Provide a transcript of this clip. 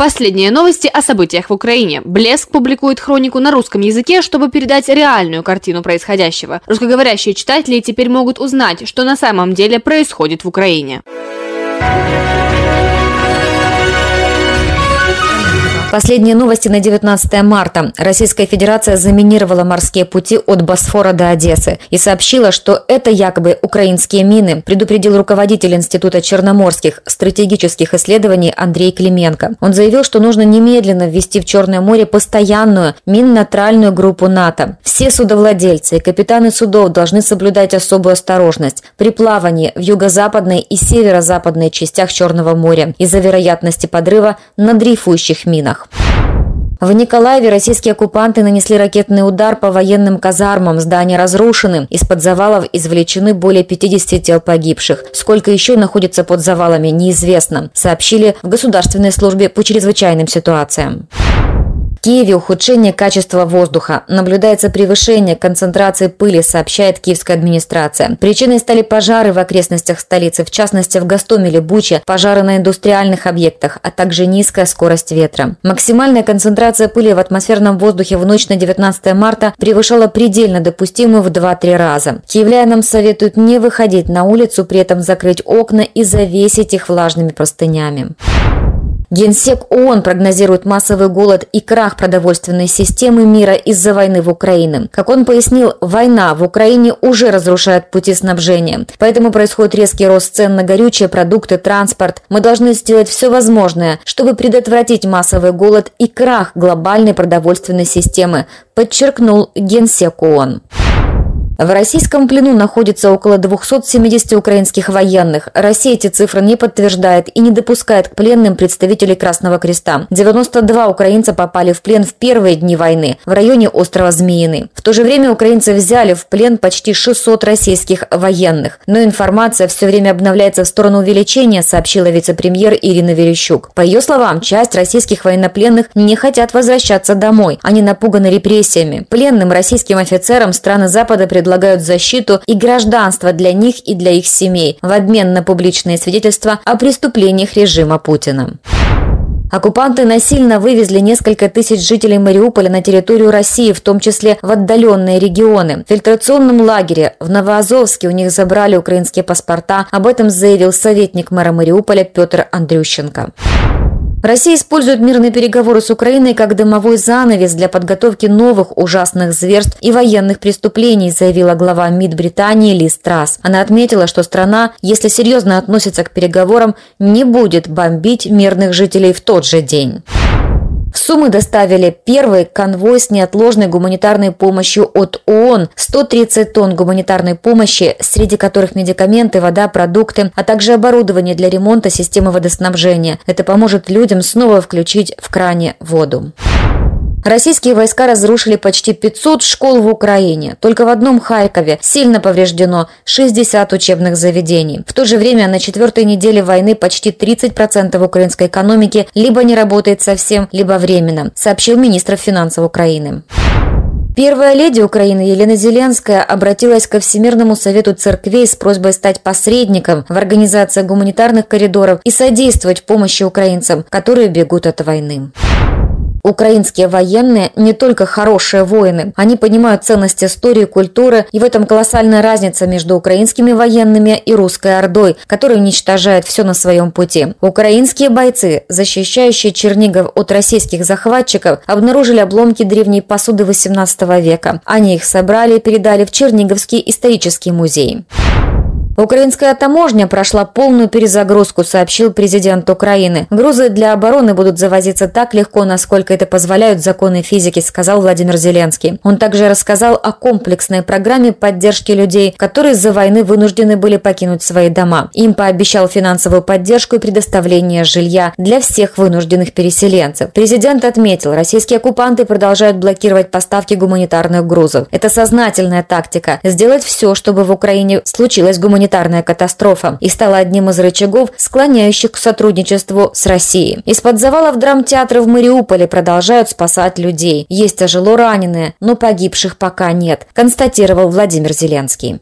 Последние новости о событиях в Украине. Блеск публикует хронику на русском языке, чтобы передать реальную картину происходящего. Русскоговорящие читатели теперь могут узнать, что на самом деле происходит в Украине. Последние новости на 19 марта. Российская Федерация заминировала морские пути от Босфора до Одессы и сообщила, что это якобы украинские мины, предупредил руководитель Института черноморских стратегических исследований Андрей Клименко. Он заявил, что нужно немедленно ввести в Черное море постоянную мин-нейтральную группу НАТО. Все судовладельцы и капитаны судов должны соблюдать особую осторожность при плавании в юго-западной и северо-западной частях Черного моря из-за вероятности подрыва на дрейфующих минах. В Николаеве российские оккупанты нанесли ракетный удар по военным казармам. Здания разрушены. Из-под завалов извлечены более 50 тел погибших. Сколько еще находится под завалами, неизвестно, сообщили в Государственной службе по чрезвычайным ситуациям. Киеве ухудшение качества воздуха. Наблюдается превышение концентрации пыли, сообщает киевская администрация. Причиной стали пожары в окрестностях столицы, в частности в Гастомеле, Буче, пожары на индустриальных объектах, а также низкая скорость ветра. Максимальная концентрация пыли в атмосферном воздухе в ночь на 19 марта превышала предельно допустимую в 2-3 раза. Киевлянам советуют не выходить на улицу, при этом закрыть окна и завесить их влажными простынями. Генсек ООН прогнозирует массовый голод и крах продовольственной системы мира из-за войны в Украине. Как он пояснил, война в Украине уже разрушает пути снабжения. Поэтому происходит резкий рост цен на горючие продукты, транспорт. Мы должны сделать все возможное, чтобы предотвратить массовый голод и крах глобальной продовольственной системы, подчеркнул Генсек ООН. В российском плену находится около 270 украинских военных. Россия эти цифры не подтверждает и не допускает к пленным представителей Красного Креста. 92 украинца попали в плен в первые дни войны в районе острова Змеиный. В то же время украинцы взяли в плен почти 600 российских военных. Но информация все время обновляется в сторону увеличения, сообщила вице-премьер Ирина Верещук. По ее словам, часть российских военнопленных не хотят возвращаться домой. Они напуганы репрессиями. Пленным российским офицерам страны Запада предлагают предлагают защиту и гражданство для них и для их семей в обмен на публичные свидетельства о преступлениях режима Путина. Оккупанты насильно вывезли несколько тысяч жителей Мариуполя на территорию России, в том числе в отдаленные регионы. В фильтрационном лагере в Новоазовске у них забрали украинские паспорта. Об этом заявил советник мэра Мариуполя Петр Андрющенко. Россия использует мирные переговоры с Украиной как дымовой занавес для подготовки новых ужасных зверств и военных преступлений, заявила глава МИД Британии Лиз Трасс. Она отметила, что страна, если серьезно относится к переговорам, не будет бомбить мирных жителей в тот же день. В Сумы доставили первый конвой с неотложной гуманитарной помощью от ООН. 130 тонн гуманитарной помощи, среди которых медикаменты, вода, продукты, а также оборудование для ремонта системы водоснабжения. Это поможет людям снова включить в кране воду. Российские войска разрушили почти 500 школ в Украине. Только в одном Харькове сильно повреждено 60 учебных заведений. В то же время на четвертой неделе войны почти 30% украинской экономики либо не работает совсем, либо временно, сообщил министр финансов Украины. Первая леди Украины Елена Зеленская обратилась ко Всемирному совету церквей с просьбой стать посредником в организации гуманитарных коридоров и содействовать помощи украинцам, которые бегут от войны. Украинские военные не только хорошие воины, они понимают ценность истории, культуры, и в этом колоссальная разница между украинскими военными и русской ордой, которая уничтожает все на своем пути. Украинские бойцы, защищающие Чернигов от российских захватчиков, обнаружили обломки древней посуды 18 века. Они их собрали и передали в Черниговский исторический музей. Украинская таможня прошла полную перезагрузку, сообщил президент Украины. Грузы для обороны будут завозиться так легко, насколько это позволяют законы физики, сказал Владимир Зеленский. Он также рассказал о комплексной программе поддержки людей, которые из-за войны вынуждены были покинуть свои дома. Им пообещал финансовую поддержку и предоставление жилья для всех вынужденных переселенцев. Президент отметил, российские оккупанты продолжают блокировать поставки гуманитарных грузов. Это сознательная тактика – сделать все, чтобы в Украине случилась гуманитарная гуманитарная катастрофа и стала одним из рычагов, склоняющих к сотрудничеству с Россией. Из-под завалов драмтеатры в Мариуполе продолжают спасать людей. Есть тяжело раненые, но погибших пока нет, констатировал Владимир Зеленский.